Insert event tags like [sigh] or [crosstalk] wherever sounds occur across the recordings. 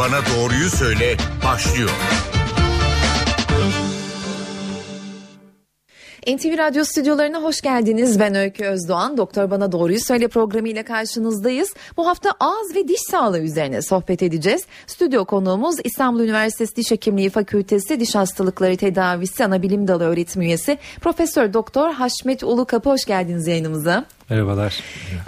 Bana Doğruyu Söyle başlıyor. NTV Radyo stüdyolarına hoş geldiniz. Ben Öykü Özdoğan. Doktor Bana Doğruyu Söyle programıyla karşınızdayız. Bu hafta ağız ve diş sağlığı üzerine sohbet edeceğiz. Stüdyo konuğumuz İstanbul Üniversitesi Diş Hekimliği Fakültesi Diş Hastalıkları Tedavisi Anabilim Dalı öğretim üyesi Profesör Doktor Haşmet Ulukapı hoş geldiniz yayınımıza. Merhabalar.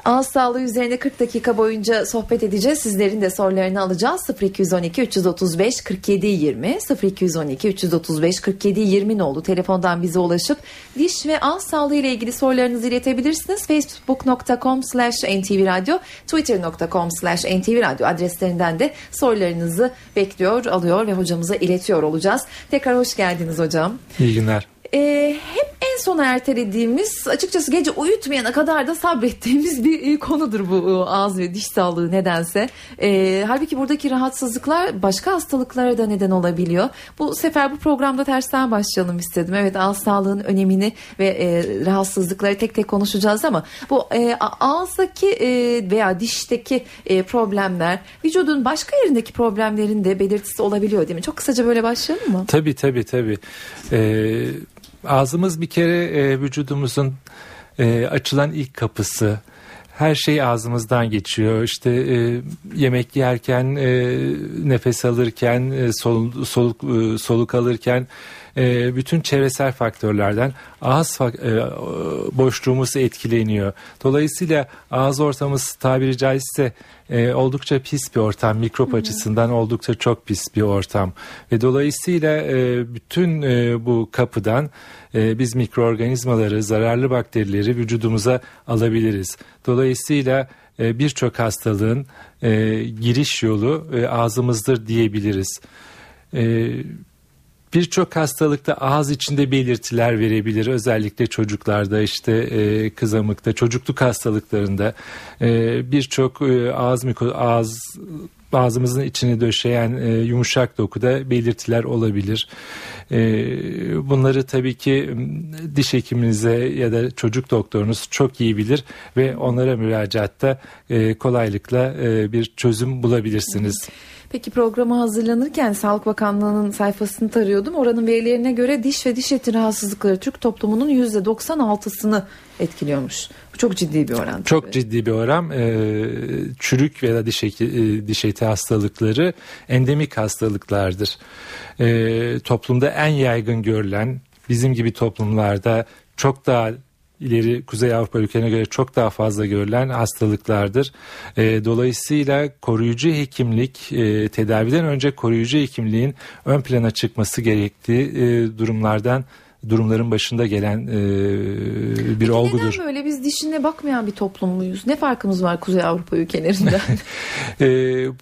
Ağız sağlığı üzerine 40 dakika boyunca sohbet edeceğiz. Sizlerin de sorularını alacağız. 0212 335 47 20 0212 335 47 20 nolu telefondan bize ulaşıp diş ve ağız sağlığı ile ilgili sorularınızı iletebilirsiniz. facebook.com slash ntvradio twitter.com slash ntvradio adreslerinden de sorularınızı bekliyor, alıyor ve hocamıza iletiyor olacağız. Tekrar hoş geldiniz hocam. İyi günler. Ee, hep en sona ertelediğimiz açıkçası gece uyutmayana kadar da sabrettiğimiz bir konudur bu e, ağız ve diş sağlığı nedense. Ee, halbuki buradaki rahatsızlıklar başka hastalıklara da neden olabiliyor. Bu sefer bu programda tersten başlayalım istedim. Evet ağız sağlığının önemini ve e, rahatsızlıkları tek tek konuşacağız ama bu e, ağızdaki e, veya dişteki e, problemler vücudun başka yerindeki problemlerin de belirtisi olabiliyor değil mi? Çok kısaca böyle başlayalım mı? Tabii tabii tabii. Ee, ağzımız bir kere e, vücudumuzun e, açılan ilk kapısı. Her şey ağzımızdan geçiyor. İşte e, yemek yerken, e, nefes alırken, e, sol, soluk e, soluk alırken e, bütün çevresel faktörlerden ağız e, boşluğumuz etkileniyor. Dolayısıyla ağız ortamımız tabiri caizse e, oldukça pis bir ortam. Mikrop Hı-hı. açısından oldukça çok pis bir ortam. Ve dolayısıyla e, bütün e, bu kapıdan e, biz mikroorganizmaları, zararlı bakterileri vücudumuza alabiliriz. Dolayısıyla e, birçok hastalığın e, giriş yolu e, ağzımızdır diyebiliriz. E, Birçok hastalıkta ağız içinde belirtiler verebilir. Özellikle çocuklarda işte e, kızamıkta, çocukluk hastalıklarında e, birçok e, ağız miko ağız ağzımızın içini döşeyen e, yumuşak dokuda belirtiler olabilir. E, bunları tabii ki diş hekiminize ya da çocuk doktorunuz çok iyi bilir ve onlara müracaatta e, kolaylıkla e, bir çözüm bulabilirsiniz. Peki programa hazırlanırken Sağlık Bakanlığı'nın sayfasını tarıyordum. Oranın verilerine göre diş ve diş eti rahatsızlıkları Türk toplumunun %96'sını etkiliyormuş. Bu çok ciddi bir oran. Çok ciddi bir oran. Ee, çürük veya diş eti, e, diş eti hastalıkları endemik hastalıklardır. Ee, toplumda en yaygın görülen bizim gibi toplumlarda çok daha ileri Kuzey Avrupa ülkelerine göre çok daha fazla görülen hastalıklardır. E, dolayısıyla koruyucu hekimlik e, tedaviden önce koruyucu hekimliğin ön plana çıkması gerektiği e, durumlardan durumların başında gelen e, bir Peki olgudur. Neden böyle biz dişine bakmayan bir toplum muyuz? Ne farkımız var Kuzey Avrupa ülkelerinden? [laughs] [laughs] e,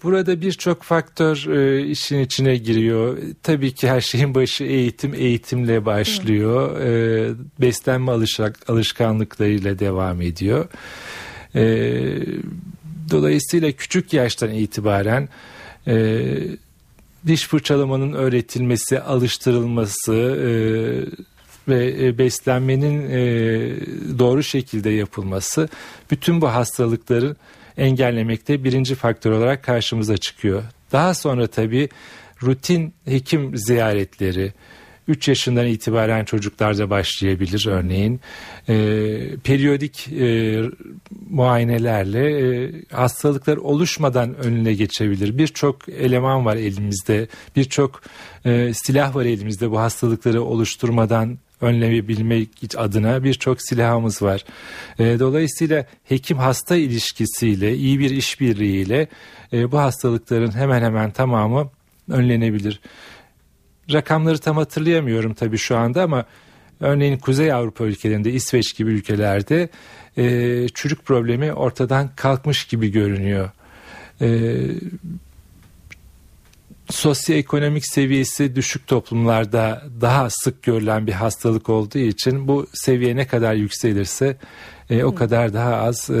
burada birçok faktör e, işin içine giriyor. Tabii ki her şeyin başı eğitim, eğitimle başlıyor. E, beslenme alışak, alışkanlıklarıyla devam ediyor. E, dolayısıyla küçük yaştan itibaren e, diş fırçalamanın öğretilmesi, alıştırılması, e, ve e, beslenmenin e, doğru şekilde yapılması bütün bu hastalıkları engellemekte birinci faktör olarak karşımıza çıkıyor. Daha sonra tabii rutin hekim ziyaretleri, 3 yaşından itibaren çocuklarda başlayabilir örneğin. E, periyodik e, muayenelerle e, hastalıklar oluşmadan önüne geçebilir. Birçok eleman var elimizde, birçok e, silah var elimizde bu hastalıkları oluşturmadan önleyebilmek adına birçok silahımız var. E, dolayısıyla hekim hasta ilişkisiyle iyi bir işbirliğiyle e, bu hastalıkların hemen hemen tamamı önlenebilir. Rakamları tam hatırlayamıyorum tabii şu anda ama örneğin Kuzey Avrupa ülkelerinde İsveç gibi ülkelerde e, çürük problemi ortadan kalkmış gibi görünüyor. E, sosyoekonomik seviyesi düşük toplumlarda daha sık görülen bir hastalık olduğu için bu seviye ne kadar yükselirse e, o kadar daha az e,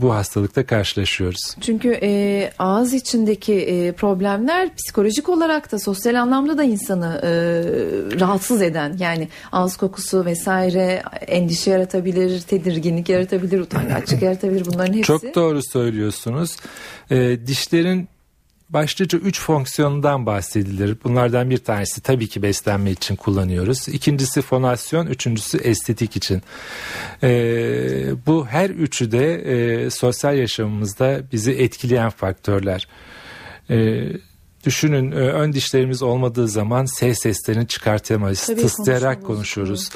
bu hastalıkta karşılaşıyoruz. Çünkü e, ağız içindeki e, problemler psikolojik olarak da sosyal anlamda da insanı e, rahatsız eden yani ağız kokusu vesaire endişe yaratabilir, tedirginlik yaratabilir, utangaçlık yaratabilir bunların hepsi. Çok doğru söylüyorsunuz. E, dişlerin başlıca üç fonksiyondan bahsedilir. Bunlardan bir tanesi tabii ki beslenme için kullanıyoruz. İkincisi fonasyon, üçüncüsü estetik için. Ee, bu her üçü de e, sosyal yaşamımızda bizi etkileyen faktörler. Ee, Düşünün e, ön dişlerimiz olmadığı zaman S seslerini çıkartamayız. Tabii Tıslayarak konuşuruz.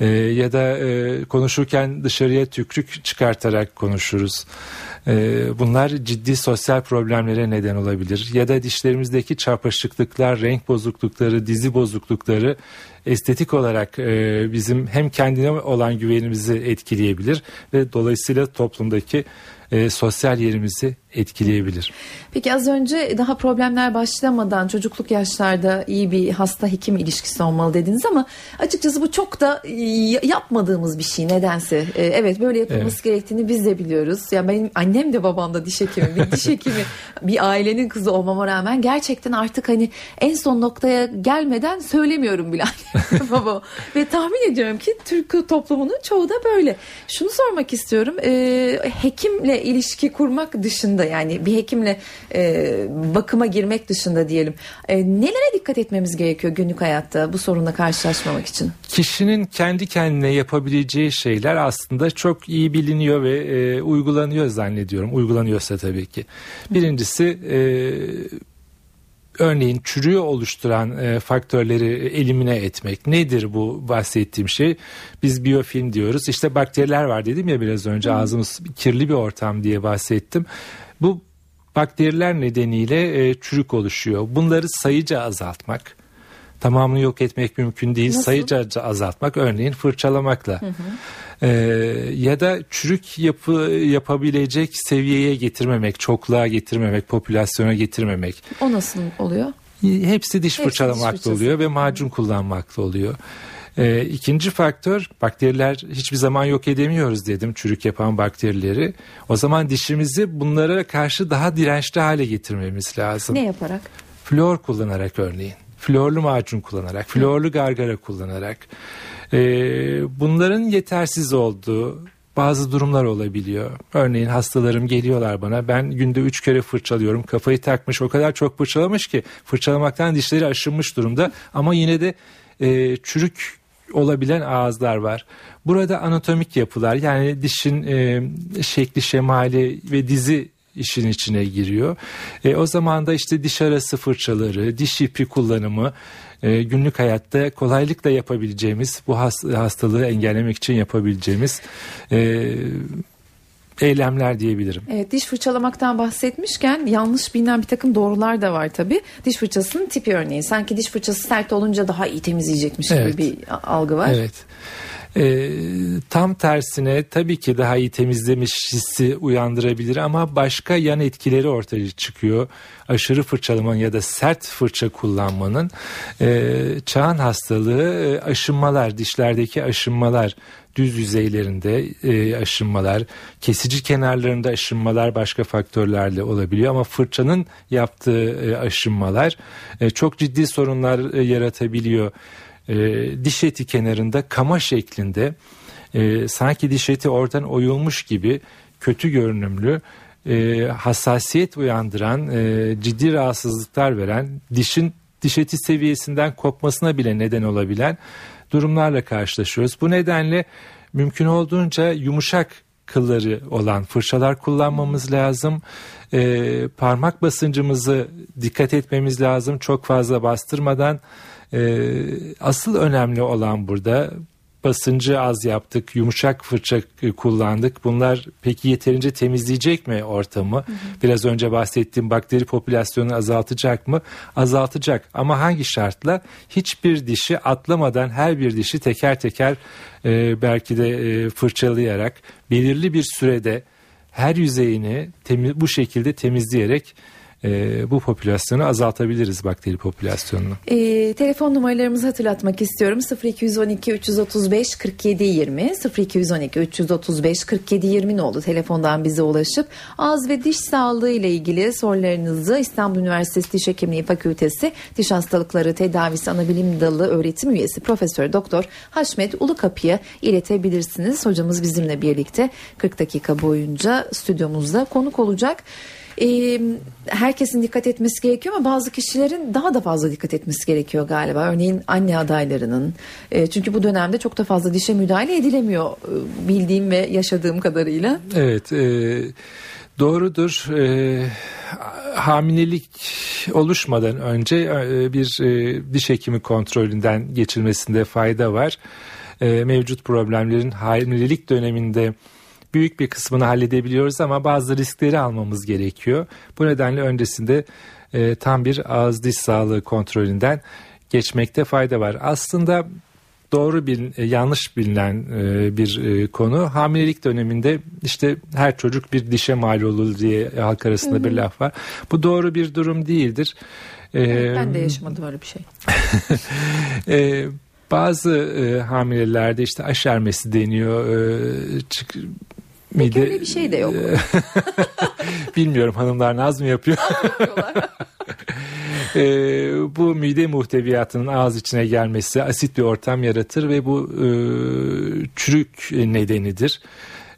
Ee, ya da e, konuşurken dışarıya tükrük çıkartarak konuşuruz. Ee, bunlar ciddi sosyal problemlere neden olabilir. Ya da dişlerimizdeki çarpışıklıklar, renk bozuklukları, dizi bozuklukları estetik olarak e, bizim hem kendine olan güvenimizi etkileyebilir ve dolayısıyla toplumdaki e, sosyal yerimizi etkileyebilir. Peki az önce daha problemler başlamadan çocukluk yaşlarda iyi bir hasta hekim ilişkisi olmalı dediniz ama açıkçası bu çok da e, yapmadığımız bir şey nedense. E, evet böyle yapılması evet. gerektiğini biz de biliyoruz. Ya yani benim annem de babam da diş hekimi, bir diş hekimi, [laughs] bir ailenin kızı olmama rağmen gerçekten artık hani en son noktaya gelmeden söylemiyorum bile [laughs] baba. Ve tahmin ediyorum ki Türk toplumunun çoğu da böyle. Şunu sormak istiyorum. E, hekimle ilişki kurmak dışında yani bir hekimle e, bakıma girmek dışında diyelim. E, nelere dikkat etmemiz gerekiyor günlük hayatta bu sorunla karşılaşmamak için? Kişinin kendi kendine yapabileceği şeyler aslında çok iyi biliniyor ve e, uygulanıyor zannediyorum. Uygulanıyorsa tabii ki. Birincisi e, örneğin çürüğü oluşturan e, faktörleri elimine etmek. Nedir bu bahsettiğim şey? Biz biyofilm diyoruz. İşte bakteriler var dedim ya biraz önce ağzımız kirli bir ortam diye bahsettim. Bu bakteriler nedeniyle e, çürük oluşuyor. Bunları sayıca azaltmak tamamını yok etmek mümkün değil. Nasıl? Sayıca azaltmak örneğin fırçalamakla. Hı hı. Ee, ya da çürük yapı yapabilecek seviyeye getirmemek, çokluğa getirmemek, popülasyona getirmemek. O nasıl oluyor? Hepsi diş fırçalamakla oluyor ve macun kullanmakla oluyor. Ee, ikinci faktör bakteriler hiçbir zaman yok edemiyoruz dedim çürük yapan bakterileri. O zaman dişimizi bunlara karşı daha dirençli hale getirmemiz lazım. Ne yaparak? Flor kullanarak örneğin. Florlu macun kullanarak, florlu gargara kullanarak. Ee, bunların yetersiz olduğu bazı durumlar olabiliyor. Örneğin hastalarım geliyorlar bana ben günde üç kere fırçalıyorum kafayı takmış o kadar çok fırçalamış ki fırçalamaktan dişleri aşınmış durumda ama yine de e, çürük olabilen ağızlar var. Burada anatomik yapılar yani dişin e, şekli şemali ve dizi işin içine giriyor. E, o zaman da işte diş arası fırçaları, diş ipi kullanımı e, günlük hayatta kolaylıkla yapabileceğimiz bu hastalığı engellemek için yapabileceğimiz e, eylemler diyebilirim. Evet diş fırçalamaktan bahsetmişken yanlış bilinen bir takım doğrular da var tabi. Diş fırçasının tipi örneği. Sanki diş fırçası sert olunca daha iyi temizleyecekmiş evet. gibi bir algı var. Evet. E, tam tersine tabii ki daha iyi temizlemiş hissi uyandırabilir ama başka yan etkileri ortaya çıkıyor. Aşırı fırçalamanın ya da sert fırça kullanmanın e, çağın hastalığı e, aşınmalar, dişlerdeki aşınmalar, düz yüzeylerinde e, aşınmalar, kesici kenarlarında aşınmalar başka faktörlerle olabiliyor ama fırçanın yaptığı e, aşınmalar e, çok ciddi sorunlar e, yaratabiliyor e, diş eti kenarında kama şeklinde e, sanki diş eti oradan oyulmuş gibi kötü görünümlü e, hassasiyet uyandıran e, ciddi rahatsızlıklar veren dişin diş eti seviyesinden kopmasına bile neden olabilen durumlarla karşılaşıyoruz. Bu nedenle mümkün olduğunca yumuşak kılları olan fırçalar kullanmamız lazım. E, parmak basıncımızı dikkat etmemiz lazım. Çok fazla bastırmadan e, asıl önemli olan burada basıncı az yaptık, yumuşak fırça kullandık. Bunlar peki yeterince temizleyecek mi ortamı? Hı hı. Biraz önce bahsettiğim bakteri popülasyonunu azaltacak mı? Azaltacak ama hangi şartla? Hiçbir dişi atlamadan her bir dişi teker teker e, belki de e, fırçalayarak belirli bir sürede her yüzeyini temiz, bu şekilde temizleyerek e, bu popülasyonu azaltabiliriz bakteri popülasyonunu. E, telefon numaralarımızı hatırlatmak istiyorum. 0212 335 47 20 0212 335 47 20 ne oldu telefondan bize ulaşıp ağız ve diş sağlığı ile ilgili sorularınızı İstanbul Üniversitesi Diş Hekimliği Fakültesi Diş Hastalıkları Tedavisi Anabilim Dalı öğretim üyesi Profesör Doktor Haşmet Ulukapı'ya iletebilirsiniz. Hocamız bizimle birlikte 40 dakika boyunca stüdyomuzda konuk olacak. E, herkesin dikkat etmesi gerekiyor ama bazı kişilerin daha da fazla dikkat etmesi gerekiyor galiba. Örneğin anne adaylarının. E, çünkü bu dönemde çok da fazla dişe müdahale edilemiyor bildiğim ve yaşadığım kadarıyla. Evet. E, doğrudur. E, hamilelik oluşmadan önce e, bir e, diş hekimi kontrolünden geçilmesinde fayda var. E, mevcut problemlerin hamilelik döneminde büyük bir kısmını halledebiliyoruz ama bazı riskleri almamız gerekiyor. Bu nedenle öncesinde e, tam bir ağız diş sağlığı kontrolünden geçmekte fayda var. Aslında doğru bir yanlış bilinen e, bir e, konu. Hamilelik döneminde işte her çocuk bir dişe mal olur diye halk arasında bir laf var. Bu doğru bir durum değildir. Evet, ben de yaşamadım öyle bir şey. [laughs] e, bazı e, hamilelerde işte aşermesi deniyor. E, çık, mide... öyle bir şey de yok. [laughs] Bilmiyorum hanımlar naz mı yapıyor? [laughs] e, bu mide muhteviyatının ağız içine gelmesi asit bir ortam yaratır ve bu e, çürük nedenidir.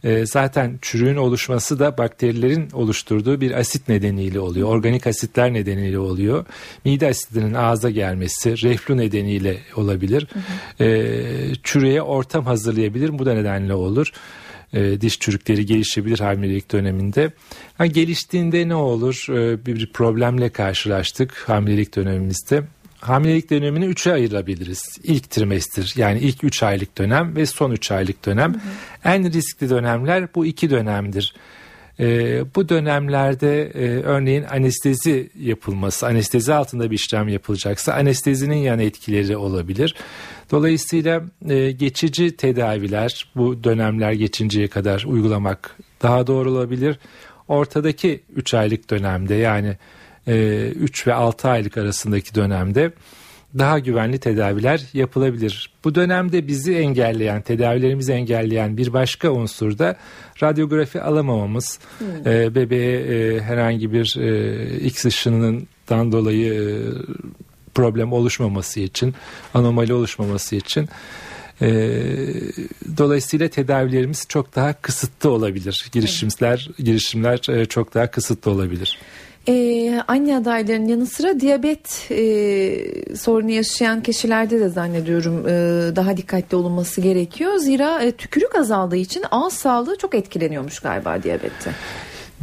E, zaten çürüğün oluşması da bakterilerin oluşturduğu bir asit nedeniyle oluyor. Organik asitler nedeniyle oluyor. Mide asidinin ağza gelmesi reflü nedeniyle olabilir. Hı hı. E, çürüğe ortam hazırlayabilir. Bu da nedenle olur e, diş çürükleri gelişebilir hamilelik döneminde. Ha, geliştiğinde ne olur? E, bir problemle karşılaştık hamilelik dönemimizde. Hamilelik dönemini üçe ayırabiliriz. İlk trimester yani ilk üç aylık dönem ve son üç aylık dönem. Hı hı. En riskli dönemler bu iki dönemdir. E, bu dönemlerde e, örneğin anestezi yapılması, anestezi altında bir işlem yapılacaksa anestezinin yan etkileri olabilir. Dolayısıyla e, geçici tedaviler bu dönemler geçinceye kadar uygulamak daha doğru olabilir. Ortadaki 3 aylık dönemde yani e, 3 ve 6 aylık arasındaki dönemde daha güvenli tedaviler yapılabilir. Bu dönemde bizi engelleyen, tedavilerimizi engelleyen bir başka unsur da radyografi alamamamız. Hmm. E, bebeğe e, herhangi bir e, X ışınından dolayı e, problem oluşmaması için, anomali oluşmaması için e, dolayısıyla tedavilerimiz çok daha kısıtlı olabilir. Girişimler girişimler e, çok daha kısıtlı olabilir. Ee, anne adaylarının yanı sıra diyabet e, sorunu yaşayan kişilerde de zannediyorum e, daha dikkatli olunması gerekiyor. Zira e, tükürük azaldığı için ağız sağlığı çok etkileniyormuş galiba diyabette.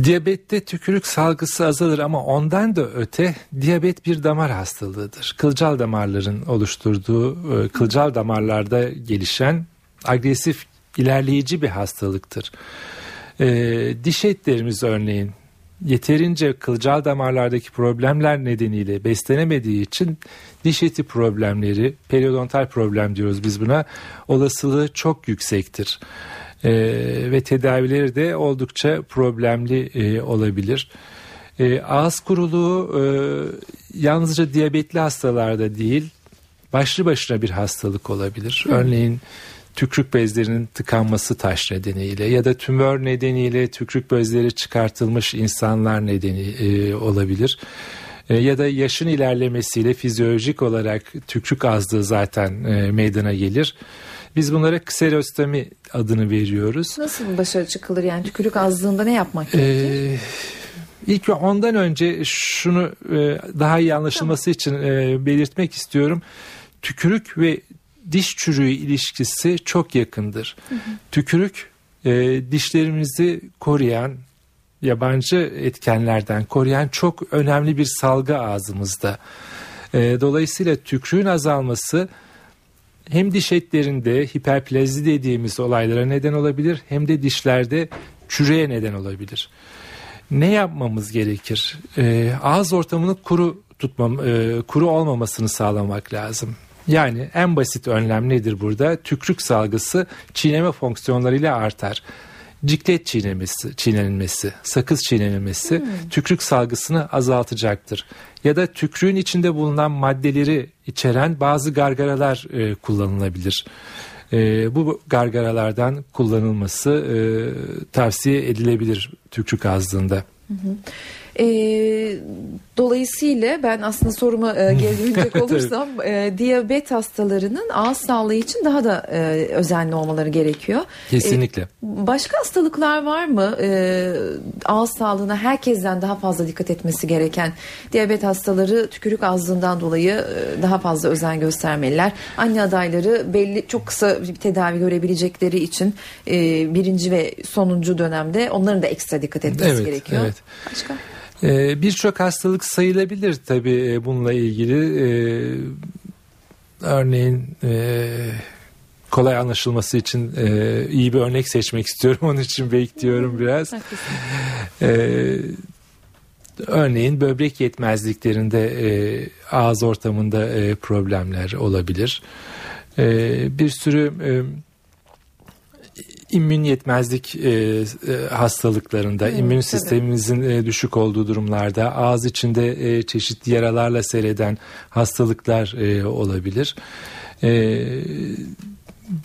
Diyabette tükürük salgısı azalır ama ondan da öte diyabet bir damar hastalığıdır. Kılcal damarların oluşturduğu e, kılcal damarlarda gelişen agresif ilerleyici bir hastalıktır. E, diş etlerimiz örneğin yeterince kılcal damarlardaki problemler nedeniyle beslenemediği için diş eti problemleri, periodontal problem diyoruz biz buna, olasılığı çok yüksektir e, ve tedavileri de oldukça problemli e, olabilir. E, ağız kuruluğu e, yalnızca diyabetli hastalarda değil başlı başına bir hastalık olabilir. Hı. Örneğin tükrük bezlerinin tıkanması taş nedeniyle ya da tümör nedeniyle tükrük bezleri çıkartılmış insanlar nedeni e, olabilir. E, ya da yaşın ilerlemesiyle fizyolojik olarak tükrük azlığı zaten e, meydana gelir. Biz bunlara kserostomi adını veriyoruz. Nasıl başarı çıkılır yani tükürük azlığında ne yapmak ee, gerekir? Ee, İlk ve ondan önce şunu e, daha iyi anlaşılması tamam. için e, belirtmek istiyorum. Tükürük ve diş çürüğü ilişkisi çok yakındır. Hı hı. Tükürük e, dişlerimizi koruyan, yabancı etkenlerden koruyan çok önemli bir salgı ağzımızda. Dolayısıyla tükrüğün azalması hem diş etlerinde hiperplazi dediğimiz olaylara neden olabilir hem de dişlerde çürüye neden olabilir. Ne yapmamız gerekir? E, ağız ortamını kuru tutmam, e, kuru olmamasını sağlamak lazım. Yani en basit önlem nedir burada? Tükrük salgısı çiğneme fonksiyonlarıyla artar. Ciklet çiğnemesi, çiğnenilmesi, sakız çiğnenilmesi hmm. tükrük salgısını azaltacaktır. Ya da tükrüğün içinde bulunan maddeleri içeren bazı gargaralar e, kullanılabilir. E, bu gargaralardan kullanılması e, tavsiye edilebilir tükürük ağzında. Hı hı. E, dolayısıyla ben aslında soruma e, geri [laughs] dönecek olursam e, diyabet hastalarının ağız sağlığı için daha da e, özenli olmaları gerekiyor. Kesinlikle. E, başka hastalıklar var mı? E, ağız sağlığına herkesten daha fazla dikkat etmesi gereken diyabet hastaları tükürük ağzından dolayı e, daha fazla özen göstermeliler. Anne adayları belli çok kısa bir tedavi görebilecekleri için e, birinci ve sonuncu dönemde onların da ekstra dikkat etmesi evet, gerekiyor. Evet. Başka? Ee, Birçok hastalık sayılabilir tabii e, bununla ilgili. Ee, örneğin e, kolay anlaşılması için e, iyi bir örnek seçmek [laughs] istiyorum. Onun için bekliyorum biraz. Ee, örneğin böbrek yetmezliklerinde ağız ortamında problemler olabilir. Bir sürü... İmmün yetmezlik e, e, hastalıklarında, hmm, immün sistemimizin e, düşük olduğu durumlarda, ağız içinde e, çeşitli yaralarla seyreden hastalıklar e, olabilir. E,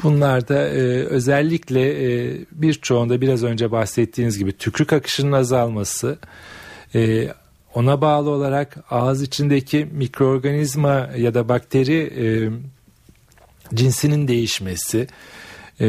Bunlarda e, özellikle e, birçoğunda biraz önce bahsettiğiniz gibi tükürük akışının azalması, e, ona bağlı olarak ağız içindeki mikroorganizma ya da bakteri e, cinsinin değişmesi, e,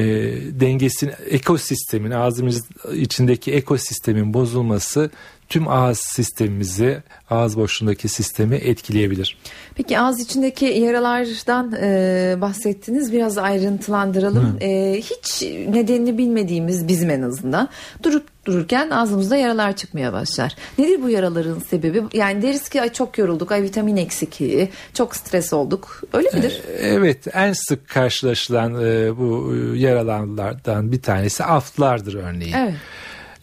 dengesini ekosistemin ağzımız içindeki ekosistemin bozulması tüm ağız sistemimizi ağız boşluğundaki sistemi etkileyebilir. Peki ağız içindeki yaralardan e, bahsettiniz biraz ayrıntılandıralım. E, hiç nedenini bilmediğimiz bizim en azından durup dururken ağzımızda yaralar çıkmaya başlar. Nedir bu yaraların sebebi? Yani deriz ki ay çok yorulduk, ay vitamin eksikliği, çok stres olduk. Öyle midir? E, evet en sık karşılaşılan e, bu yaralanlardan bir tanesi aftlardır örneğin. Evet.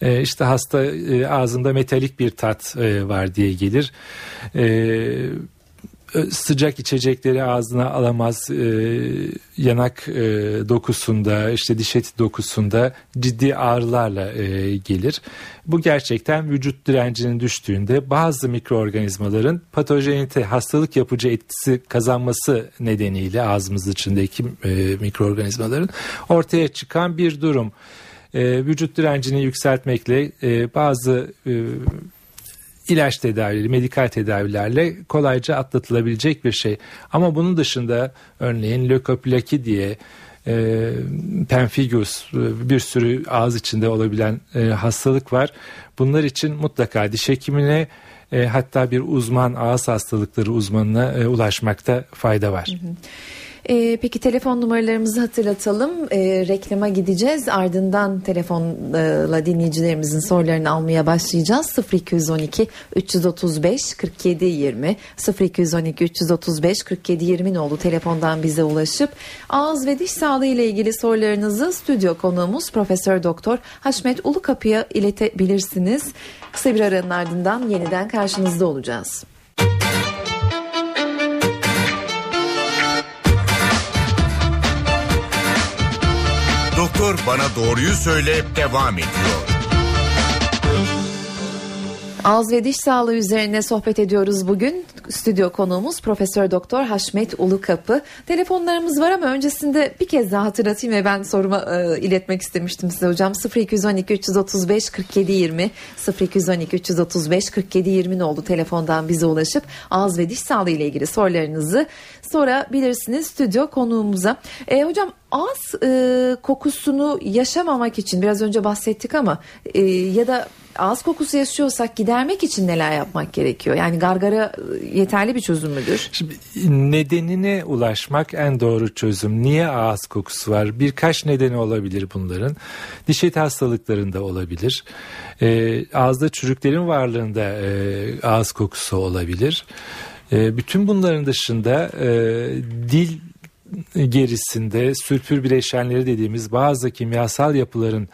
E, işte hasta e, ağzında metalik bir tat e, var diye gelir. E, sıcak içecekleri ağzına alamaz yanak dokusunda işte diş eti dokusunda ciddi ağrılarla gelir. Bu gerçekten vücut direncinin düştüğünde bazı mikroorganizmaların patojenite hastalık yapıcı etkisi kazanması nedeniyle ağzımız içindeki mikroorganizmaların ortaya çıkan bir durum e, vücut direncini yükseltmekle e, bazı e, ilaç tedavileri, medikal tedavilerle kolayca atlatılabilecek bir şey. Ama bunun dışında örneğin lökoplaki diye e, pemfigus e, bir sürü ağız içinde olabilen e, hastalık var. Bunlar için mutlaka diş hekimine e, hatta bir uzman ağız hastalıkları uzmanına e, ulaşmakta fayda var. Hı hı. E, peki telefon numaralarımızı hatırlatalım. E, reklama gideceğiz. Ardından telefonla dinleyicilerimizin sorularını almaya başlayacağız. 0212 335 47 20 0212 335 47 20 oldu telefondan bize ulaşıp ağız ve diş sağlığı ile ilgili sorularınızı stüdyo konuğumuz Profesör Doktor Haşmet Ulukapı'ya iletebilirsiniz. Kısa bir aranın ardından yeniden karşınızda olacağız. Doktor Bana Doğruyu Söyle devam ediyor. Ağız ve diş sağlığı üzerine sohbet ediyoruz bugün. Stüdyo konuğumuz Profesör Doktor Haşmet Ulukapı. Telefonlarımız var ama öncesinde bir kez daha hatırlatayım ve ben soruma e, iletmek istemiştim size hocam. 0212 335 47 20 0212 335 47 20 oldu telefondan bize ulaşıp ağız ve diş sağlığı ile ilgili sorularınızı sorabilirsiniz stüdyo konuğumuza. E, hocam ağız e, kokusunu yaşamamak için biraz önce bahsettik ama e, ya da ağız kokusu yaşıyorsak gidermek için neler yapmak gerekiyor? Yani gargara e, yeterli bir çözüm müdür? Şimdi nedenine ulaşmak en doğru çözüm. Niye ağız kokusu var? Birkaç nedeni olabilir bunların. Diş eti hastalıklarında olabilir. E, ağızda çürüklerin varlığında e, ağız kokusu olabilir. E, bütün bunların dışında e, dil gerisinde sülfür bileşenleri dediğimiz bazı kimyasal yapıların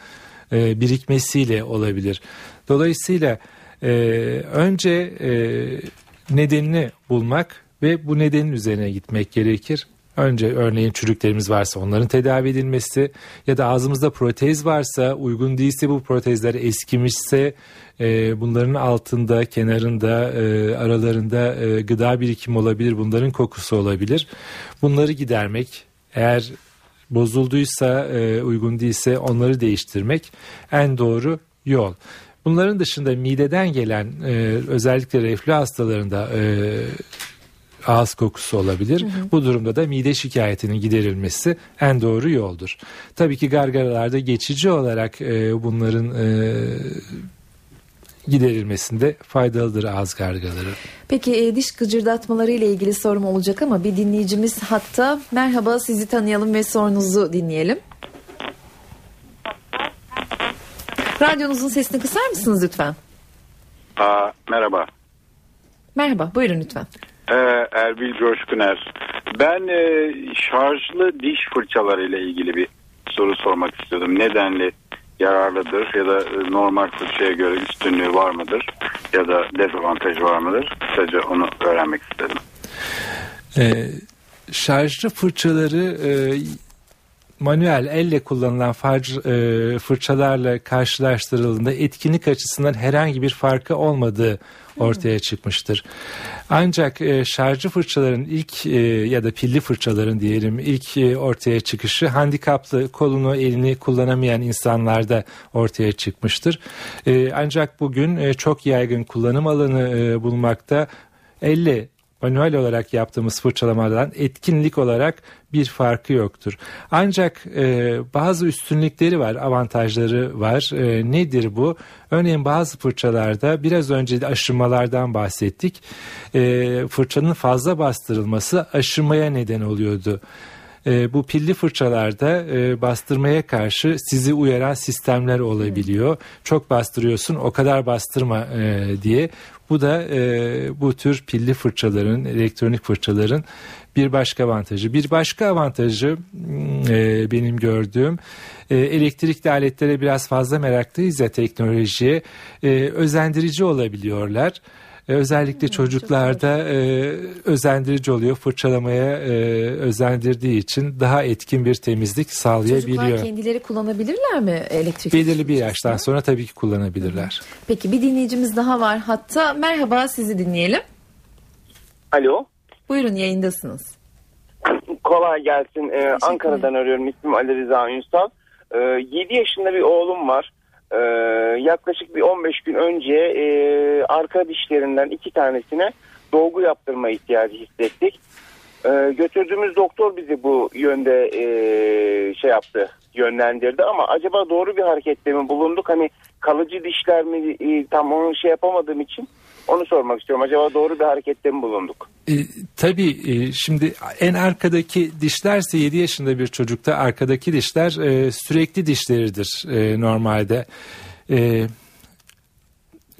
e, birikmesiyle olabilir. Dolayısıyla e, önce e, nedenini bulmak ve bu nedenin üzerine gitmek gerekir. Önce örneğin çürüklerimiz varsa onların tedavi edilmesi ya da ağzımızda protez varsa uygun değilse bu protezler eskimişse e, bunların altında kenarında e, aralarında e, gıda birikimi olabilir bunların kokusu olabilir. Bunları gidermek eğer bozulduysa e, uygun değilse onları değiştirmek en doğru yol. Bunların dışında mideden gelen e, özellikle reflü hastalarında e, ağız kokusu olabilir. Hı hı. Bu durumda da mide şikayetinin giderilmesi en doğru yoldur. Tabii ki gargaralarda geçici olarak e, bunların e, giderilmesinde faydalıdır ağız gargaları. Peki e, diş gıcırdatmaları ile ilgili sorum olacak ama bir dinleyicimiz hatta merhaba sizi tanıyalım ve sorunuzu dinleyelim. Radyonuzun sesini kısar mısınız lütfen? Aa, merhaba. Merhaba buyurun lütfen. Ee, Erbil Coşkuner. Ben e, şarjlı diş fırçaları ile ilgili bir soru sormak istiyordum. Nedenli yararlıdır ya da e, normal fırçaya göre üstünlüğü var mıdır ya da dezavantaj var mıdır? Kısaca onu öğrenmek istedim. Ee, şarjlı fırçaları e, manuel elle kullanılan far, e, fırçalarla karşılaştırıldığında etkinlik açısından herhangi bir farkı olmadığı ortaya çıkmıştır. Ancak e, şarjlı fırçaların ilk e, ya da pilli fırçaların diyelim ilk e, ortaya çıkışı handikaplı kolunu elini kullanamayan insanlarda ortaya çıkmıştır. E, ancak bugün e, çok yaygın kullanım alanı e, bulmakta elle manuel olarak yaptığımız fırçalamadan etkinlik olarak bir farkı yoktur. Ancak e, bazı üstünlükleri var, avantajları var. E, nedir bu? Örneğin bazı fırçalarda biraz önce de aşırmalardan bahsettik. E, fırçanın fazla bastırılması aşırmaya neden oluyordu. E, bu pilli fırçalarda e, bastırmaya karşı sizi uyaran sistemler olabiliyor. Çok bastırıyorsun o kadar bastırma e, diye. Bu da e, bu tür pilli fırçaların, elektronik fırçaların bir başka avantajı. Bir başka avantajı hmm, e, benim gördüğüm e, elektrikli aletlere biraz fazla meraklıyız ya teknolojiye e, özendirici olabiliyorlar. E, özellikle çocuklarda e, özendirici oluyor. Fırçalamaya e, özendirdiği için daha etkin bir temizlik sağlayabiliyor. Çocuklar kendileri kullanabilirler mi elektrik? Belirli bir yaştan sonra tabii ki kullanabilirler. Peki bir dinleyicimiz daha var. Hatta merhaba sizi dinleyelim. Alo. Buyurun yayındasınız. Kolay gelsin. Ee, Ankara'dan arıyorum. İsmim Ali Rıza Ünsal. Ee, 7 yaşında bir oğlum var. Ee, yaklaşık bir 15 gün önce e, arka dişlerinden iki tanesine dolgu yaptırma ihtiyacı hissettik. Ee, götürdüğümüz doktor bizi bu yönde e, şey yaptı, yönlendirdi ama acaba doğru bir harekette mi bulunduk? Hani kalıcı dişler mi e, tam onu şey yapamadığım için onu sormak istiyorum. Acaba doğru bir harekette mi bulunduk? E, tabii e, şimdi en arkadaki dişlerse 7 yaşında bir çocukta arkadaki dişler e, sürekli dişleridir e, normalde. E,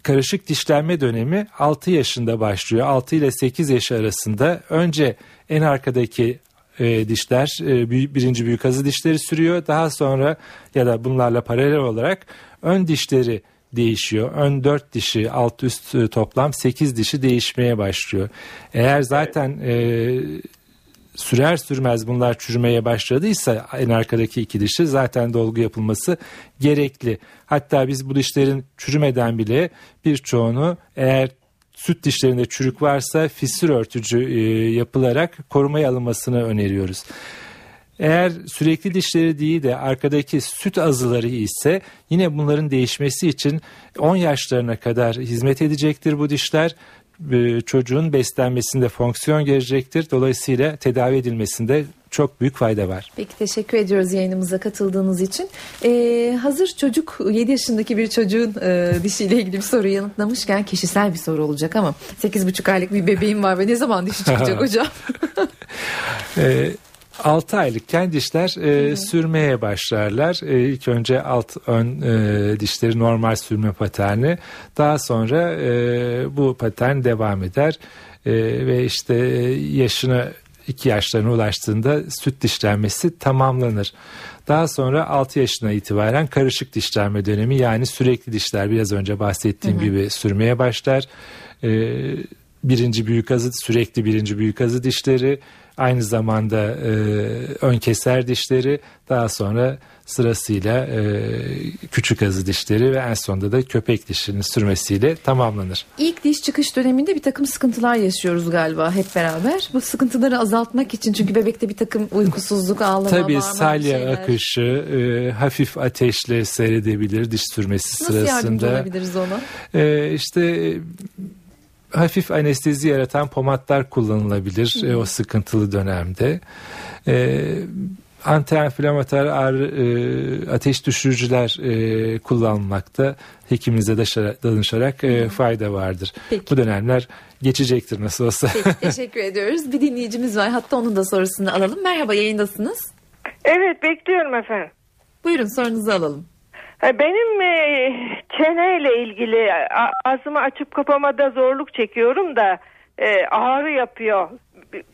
karışık dişlenme dönemi 6 yaşında başlıyor. 6 ile 8 yaş arasında önce en arkadaki e, dişler e, birinci büyük azı dişleri sürüyor. Daha sonra ya da bunlarla paralel olarak ön dişleri değişiyor. Ön 4 dişi alt üst e, toplam 8 dişi değişmeye başlıyor. Eğer zaten e, sürer sürmez bunlar çürümeye başladıysa en arkadaki iki dişi zaten dolgu yapılması gerekli. Hatta biz bu dişlerin çürümeden bile birçoğunu eğer süt dişlerinde çürük varsa fissür örtücü e, yapılarak korumaya alınmasını öneriyoruz. Eğer sürekli dişleri değil de arkadaki süt azıları ise yine bunların değişmesi için 10 yaşlarına kadar hizmet edecektir bu dişler çocuğun beslenmesinde fonksiyon görecektir. Dolayısıyla tedavi edilmesinde çok büyük fayda var. Peki teşekkür ediyoruz yayınımıza katıldığınız için. Ee, hazır çocuk 7 yaşındaki bir çocuğun e, dişiyle ilgili bir soru yanıtlamışken kişisel bir soru olacak ama 8,5 aylık bir bebeğim var ve ne zaman dişi çıkacak [laughs] hocam? ee, 6 aylıkken dişler e, sürmeye başlarlar. E, ilk önce alt ön e, dişleri normal sürme paterni. Daha sonra e, bu patern devam eder. E, ve işte yaşına 2 yaşlarına ulaştığında süt dişlenmesi tamamlanır. Daha sonra 6 yaşına itibaren karışık dişlenme dönemi yani sürekli dişler biraz önce bahsettiğim hı hı. gibi sürmeye başlar. Ee, birinci büyük azı sürekli birinci büyük azı dişleri aynı zamanda e, ön keser dişleri daha sonra sırasıyla e, küçük azı dişleri ve en sonunda da köpek dişinin sürmesiyle tamamlanır. İlk diş çıkış döneminde bir takım sıkıntılar yaşıyoruz galiba hep beraber. Bu sıkıntıları azaltmak için çünkü bebekte bir takım uykusuzluk, ağlama, Tabii salya şeyler. akışı e, hafif ateşle seyredebilir diş sürmesi Nasıl yardımcı sırasında. olabiliriz ona? E, işte hafif anestezi yaratan pomatlar kullanılabilir e, o sıkıntılı dönemde. E, antienflamatuar ağrı, e, ateş düşürücüler e, kullanmakta hekiminize danışarak e, fayda vardır. Peki. Bu dönemler geçecektir nasıl olsa. Peki [laughs] teşekkür ediyoruz. Bir dinleyicimiz var. Hatta onun da sorusunu alalım. Merhaba yayındasınız. Evet bekliyorum efendim. Buyurun sorunuzu alalım. Ha, Benim e, çeneyle ilgili ağzımı açıp kapamada zorluk çekiyorum da e, ağrı yapıyor.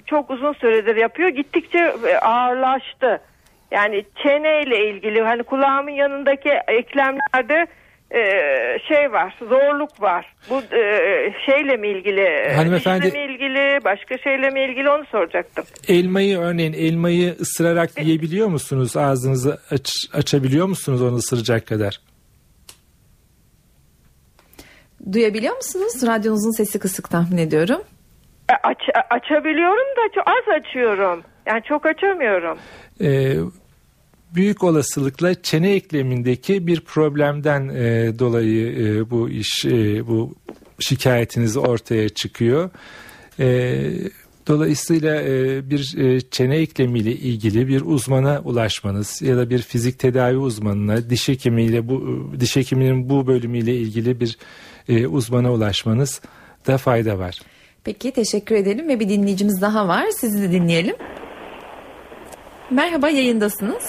Çok uzun süredir yapıyor. Gittikçe e, ağırlaştı. Yani çeneyle ilgili hani kulağımın yanındaki eklemlerde e, şey var, zorluk var. Bu e, şeyle mi ilgili? Hanımefendi- mi ilgili, başka şeyle mi ilgili onu soracaktım. Elmayı örneğin elmayı ısırarak yiyebiliyor musunuz? Ağzınızı aç, açabiliyor musunuz onu ısıracak kadar? Duyabiliyor musunuz? Radyonuzun sesi kısık tahmin ediyorum. E, Aç, açabiliyorum da çok az açıyorum. Yani çok açamıyorum. Ee, büyük olasılıkla çene eklemindeki bir problemden e, dolayı e, bu iş e, bu şikayetiniz ortaya çıkıyor. E, dolayısıyla e, bir e, çene eklemiyle ilgili bir uzmana ulaşmanız ya da bir fizik tedavi uzmanına diş hekimiyle bu diş hekiminin bu bölümüyle ilgili bir e, uzmana ulaşmanız da fayda var. Peki teşekkür edelim ve bir dinleyicimiz daha var. Sizi de dinleyelim. Merhaba yayındasınız.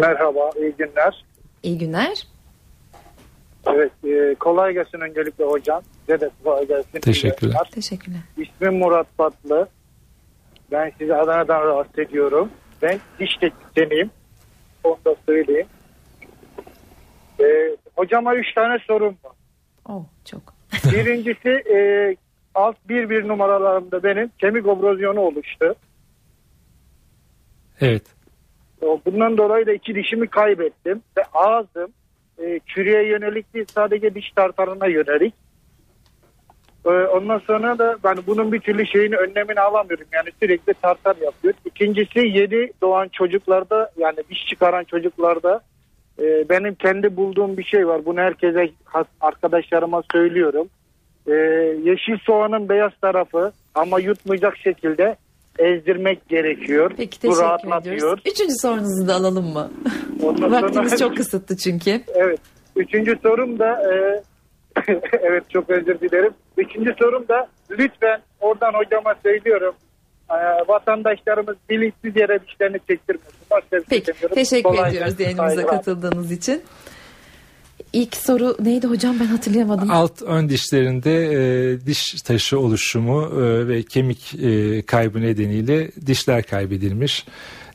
Merhaba, iyi günler. İyi günler. Evet, e, kolay gelsin öncelikle hocam. Size de kolay gelsin. Teşekkürler. Teşekkürler. İsmim Murat Batlı. Ben sizi Adana'dan rahatsız ediyorum. Ben diş teknisyeniyim. Onu da söyleyeyim. E, hocama üç tane sorum var. Oh çok. [laughs] Birincisi e, alt bir bir numaralarımda benim kemik obrozyonu oluştu. Evet. Bundan dolayı da iki dişimi kaybettim ve ağzım e, çürüye yönelik değil sadece diş tartarına yönelik. E, ondan sonra da ben bunun bir türlü şeyini önlemini alamıyorum. Yani sürekli tartar yapıyor. İkincisi yeni doğan çocuklarda yani diş çıkaran çocuklarda e, benim kendi bulduğum bir şey var. Bunu herkese arkadaşlarıma söylüyorum. E, yeşil soğanın beyaz tarafı ama yutmayacak şekilde ezdirmek gerekiyor. Peki Bu teşekkür rahatlatıyor. ediyoruz. Üçüncü sorunuzu da alalım mı? [laughs] Ondan Vaktimiz sonra- çok kısıtlı çünkü. Evet. Üçüncü sorum da e, [laughs] evet çok özür dilerim. Üçüncü sorum da lütfen oradan hocama söylüyorum. E, vatandaşlarımız bilinçsiz yere dişlerini çektirmesin. Başka şey Peki demiyorum. teşekkür Kolay ediyoruz yayınımıza katıldığınız için. İlk soru neydi hocam ben hatırlayamadım. Alt ön dişlerinde e, diş taşı oluşumu e, ve kemik e, kaybı nedeniyle dişler kaybedilmiş.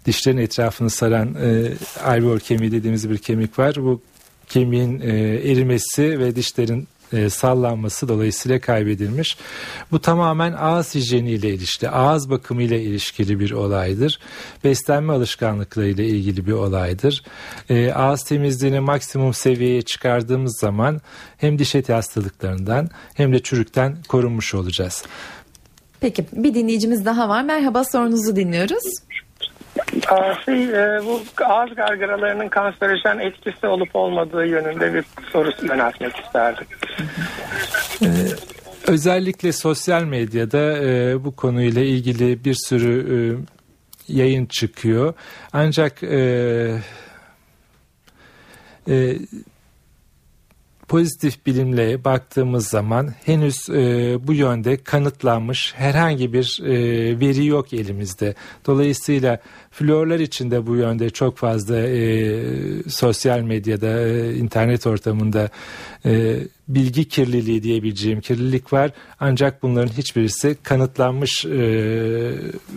Dişlerin etrafını saran e, alveol kemiği dediğimiz bir kemik var. Bu kemiğin e, erimesi ve dişlerin e, sallanması dolayısıyla kaybedilmiş. Bu tamamen ağız hijyeniyle ilişkili, ağız bakımıyla ilişkili bir olaydır. Beslenme alışkanlıklarıyla ilgili bir olaydır. E, ağız temizliğini maksimum seviyeye çıkardığımız zaman hem diş eti hastalıklarından hem de çürükten korunmuş olacağız. Peki bir dinleyicimiz daha var. Merhaba sorunuzu dinliyoruz. Şey, e, bu ağız gargaralarının kanserojen etkisi olup olmadığı yönünde bir soru yöneltmek isterdim. Özellikle sosyal medyada e, bu konuyla ilgili bir sürü e, yayın çıkıyor. Ancak e, e, pozitif bilimle baktığımız zaman henüz e, bu yönde kanıtlanmış herhangi bir e, veri yok elimizde. Dolayısıyla florlar içinde bu yönde çok fazla e, sosyal medyada, e, internet ortamında e, bilgi kirliliği diyebileceğim kirlilik var. Ancak bunların hiçbirisi kanıtlanmış e,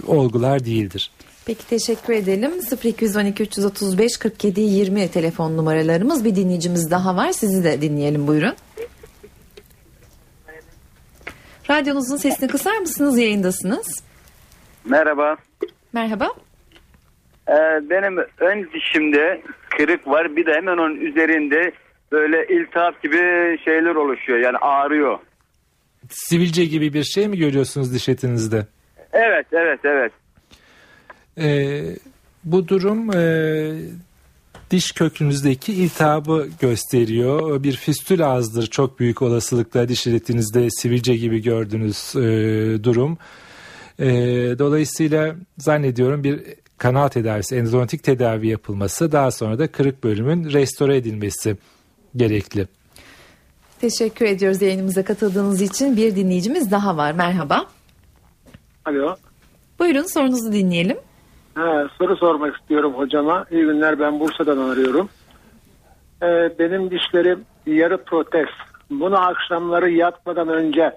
olgular değildir. Peki teşekkür edelim. 0212 335 47 20 telefon numaralarımız. Bir dinleyicimiz daha var. Sizi de dinleyelim buyurun. Radyonuzun sesini kısar mısınız? Yayındasınız. Merhaba. Merhaba. Ee, benim ön dişimde kırık var. Bir de hemen onun üzerinde böyle iltihap gibi şeyler oluşuyor. Yani ağrıyor. Sivilce gibi bir şey mi görüyorsunuz diş etinizde? Evet, evet, evet. Ee, bu durum e, diş kökünüzdeki iltihabı gösteriyor. Bir fistül ağızdır çok büyük olasılıkla diş etinizde sivilce gibi gördüğünüz e, durum. E, dolayısıyla zannediyorum bir kanal tedavisi, endodontik tedavi yapılması daha sonra da kırık bölümün restore edilmesi gerekli. Teşekkür ediyoruz yayınımıza katıldığınız için. Bir dinleyicimiz daha var. Merhaba. Alo. Buyurun sorunuzu dinleyelim. Soru sormak istiyorum hocama. İyi günler ben Bursa'dan arıyorum. Ee, benim dişlerim yarı protez. Bunu akşamları yatmadan önce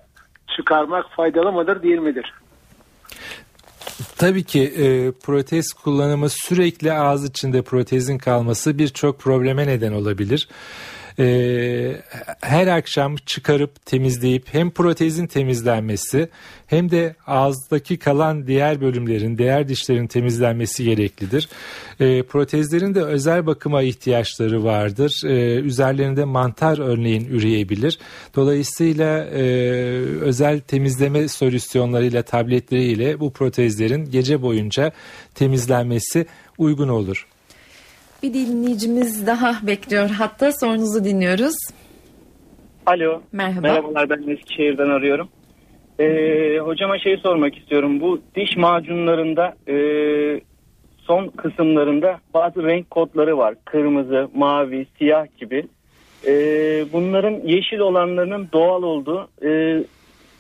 çıkarmak faydalı mıdır değil midir? Tabii ki e, protez kullanımı sürekli ağız içinde protezin kalması birçok probleme neden olabilir. E, her akşam çıkarıp temizleyip hem protezin temizlenmesi hem de ağızdaki kalan diğer bölümlerin, diğer dişlerin temizlenmesi gereklidir. E, protezlerin de özel bakıma ihtiyaçları vardır. E, üzerlerinde mantar örneğin üreyebilir. Dolayısıyla e, özel temizleme solüsyonlarıyla, tabletleriyle bu protezlerin gece boyunca temizlenmesi uygun olur. Bir dinleyicimiz daha bekliyor. Hatta sorunuzu dinliyoruz. Alo. Merhaba. Merhabalar ben Eskişehir'den arıyorum. Ee, hocama şey sormak istiyorum. Bu diş macunlarında e, son kısımlarında bazı renk kodları var. Kırmızı, mavi, siyah gibi. Ee, bunların yeşil olanlarının doğal olduğu, e,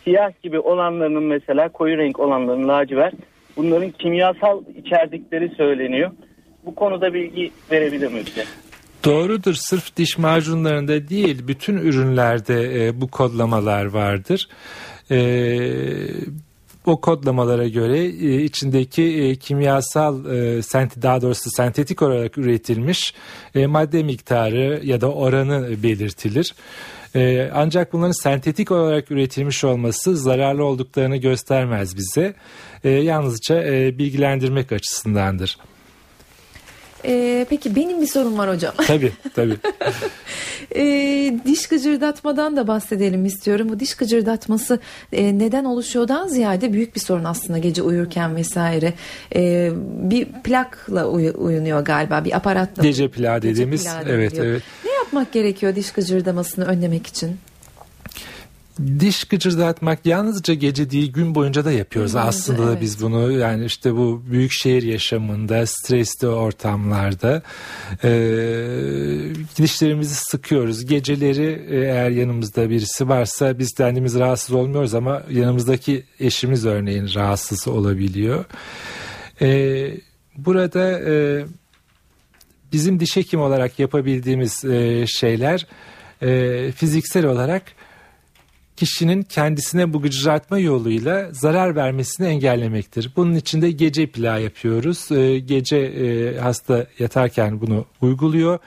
siyah gibi olanlarının mesela koyu renk olanların lacivert. Bunların kimyasal içerdikleri söyleniyor. Bu konuda bilgi verebilir mi bize? Doğrudur. Sırf diş macunlarında değil, bütün ürünlerde e, bu kodlamalar vardır. E, o kodlamalara göre e, içindeki e, kimyasal e, sent daha doğrusu sentetik olarak üretilmiş e, madde miktarı ya da oranı belirtilir. E, ancak bunların sentetik olarak üretilmiş olması zararlı olduklarını göstermez bize. E, yalnızca e, bilgilendirmek açısındandır. Ee, peki benim bir sorum var hocam. [laughs] Tabii tabii. Ee, diş gıcırdatmadan da bahsedelim istiyorum. Bu diş gıcırdatması e, neden oluşuyordan ziyade büyük bir sorun aslında gece uyurken vesaire. Ee, bir plakla uy- uyunuyor galiba bir aparatla. Gece plağı dediğimiz plağı evet evet. Ne yapmak gerekiyor diş gıcırdamasını önlemek için? Diş gıcırdatmak yalnızca gece değil gün boyunca da yapıyoruz boyunca, aslında da evet. biz bunu yani işte bu büyük şehir yaşamında stresli ortamlarda e, dişlerimizi sıkıyoruz geceleri e, eğer yanımızda birisi varsa biz kendimiz rahatsız olmuyoruz ama yanımızdaki eşimiz örneğin rahatsız olabiliyor. E, burada e, bizim diş hekimi olarak yapabildiğimiz e, şeyler e, fiziksel olarak kişinin kendisine bu gıcırdatma yoluyla zarar vermesini engellemektir. Bunun için de gece plağı yapıyoruz. E, gece e, hasta yatarken bunu uyguluyor.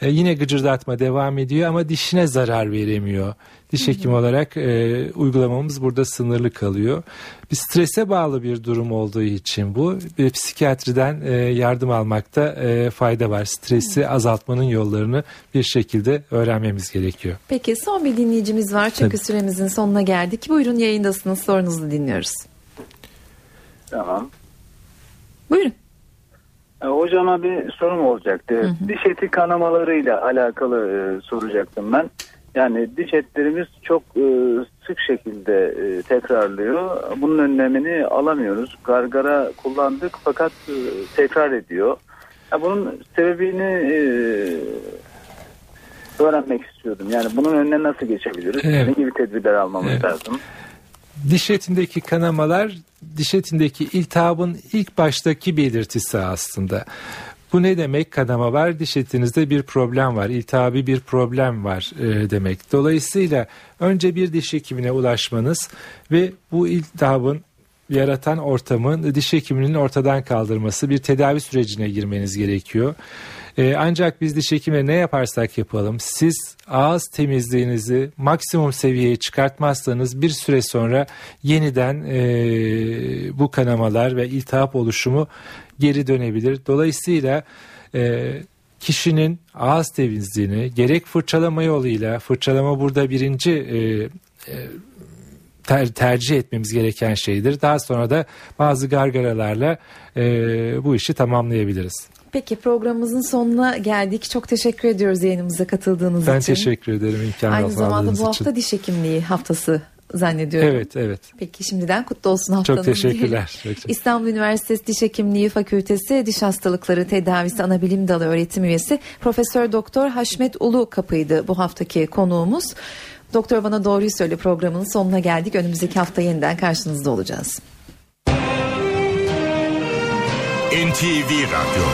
E, yine gıcırdatma devam ediyor ama dişine zarar veremiyor. Diş hekimi olarak e, uygulamamız burada sınırlı kalıyor. Bir strese bağlı bir durum olduğu için bu bir psikiyatriden e, yardım almakta e, fayda var. Stresi azaltmanın yollarını bir şekilde öğrenmemiz gerekiyor. Peki son bir dinleyicimiz var çünkü Tabii. süremizin sonuna geldik. Buyurun yayındasınız sorunuzu dinliyoruz. Tamam. Buyurun. E, Hocama bir sorum olacaktı. Diş eti kanamalarıyla alakalı e, soracaktım ben. Yani diş etlerimiz çok e, sık şekilde e, tekrarlıyor. Bunun önlemini alamıyoruz. Gargara kullandık fakat e, tekrar ediyor. Ya bunun sebebini e, öğrenmek istiyordum. Yani bunun önüne nasıl geçebiliriz? Evet. Ne gibi tedbirler almamız Evet. lazım? Diş etindeki kanamalar diş etindeki iltihabın ilk baştaki belirtisi aslında. Bu ne demek? Kanama var, diş etinizde bir problem var, iltihabi bir problem var e, demek. Dolayısıyla önce bir diş hekimine ulaşmanız ve bu iltihabın yaratan ortamın diş hekiminin ortadan kaldırması, bir tedavi sürecine girmeniz gerekiyor. E, ancak biz diş hekimleri ne yaparsak yapalım siz ağız temizliğinizi maksimum seviyeye çıkartmazsanız bir süre sonra yeniden e, bu kanamalar ve iltihap oluşumu geri dönebilir. Dolayısıyla e, kişinin ağız temizliğini gerek fırçalama yoluyla fırçalama burada birinci e, e, ter, tercih etmemiz gereken şeydir. Daha sonra da bazı gargaralarla e, bu işi tamamlayabiliriz. Peki programımızın sonuna geldik. Çok teşekkür ediyoruz yayınımıza katıldığınız Ben için. teşekkür ederim imkanı Aynı zamanda bu için. hafta diş hekimliği haftası zannediyorum. Evet evet. Peki şimdiden kutlu olsun haftanın. Çok teşekkürler. diyelim. İstanbul Üniversitesi Diş Hekimliği Fakültesi Diş Hastalıkları Tedavisi Anabilim Dalı öğretim üyesi Profesör Doktor Haşmet Ulu Kapı'ydı bu haftaki konuğumuz. Doktor Bana Doğruyu Söyle programının sonuna geldik. Önümüzdeki hafta yeniden karşınızda olacağız. NTV Radyo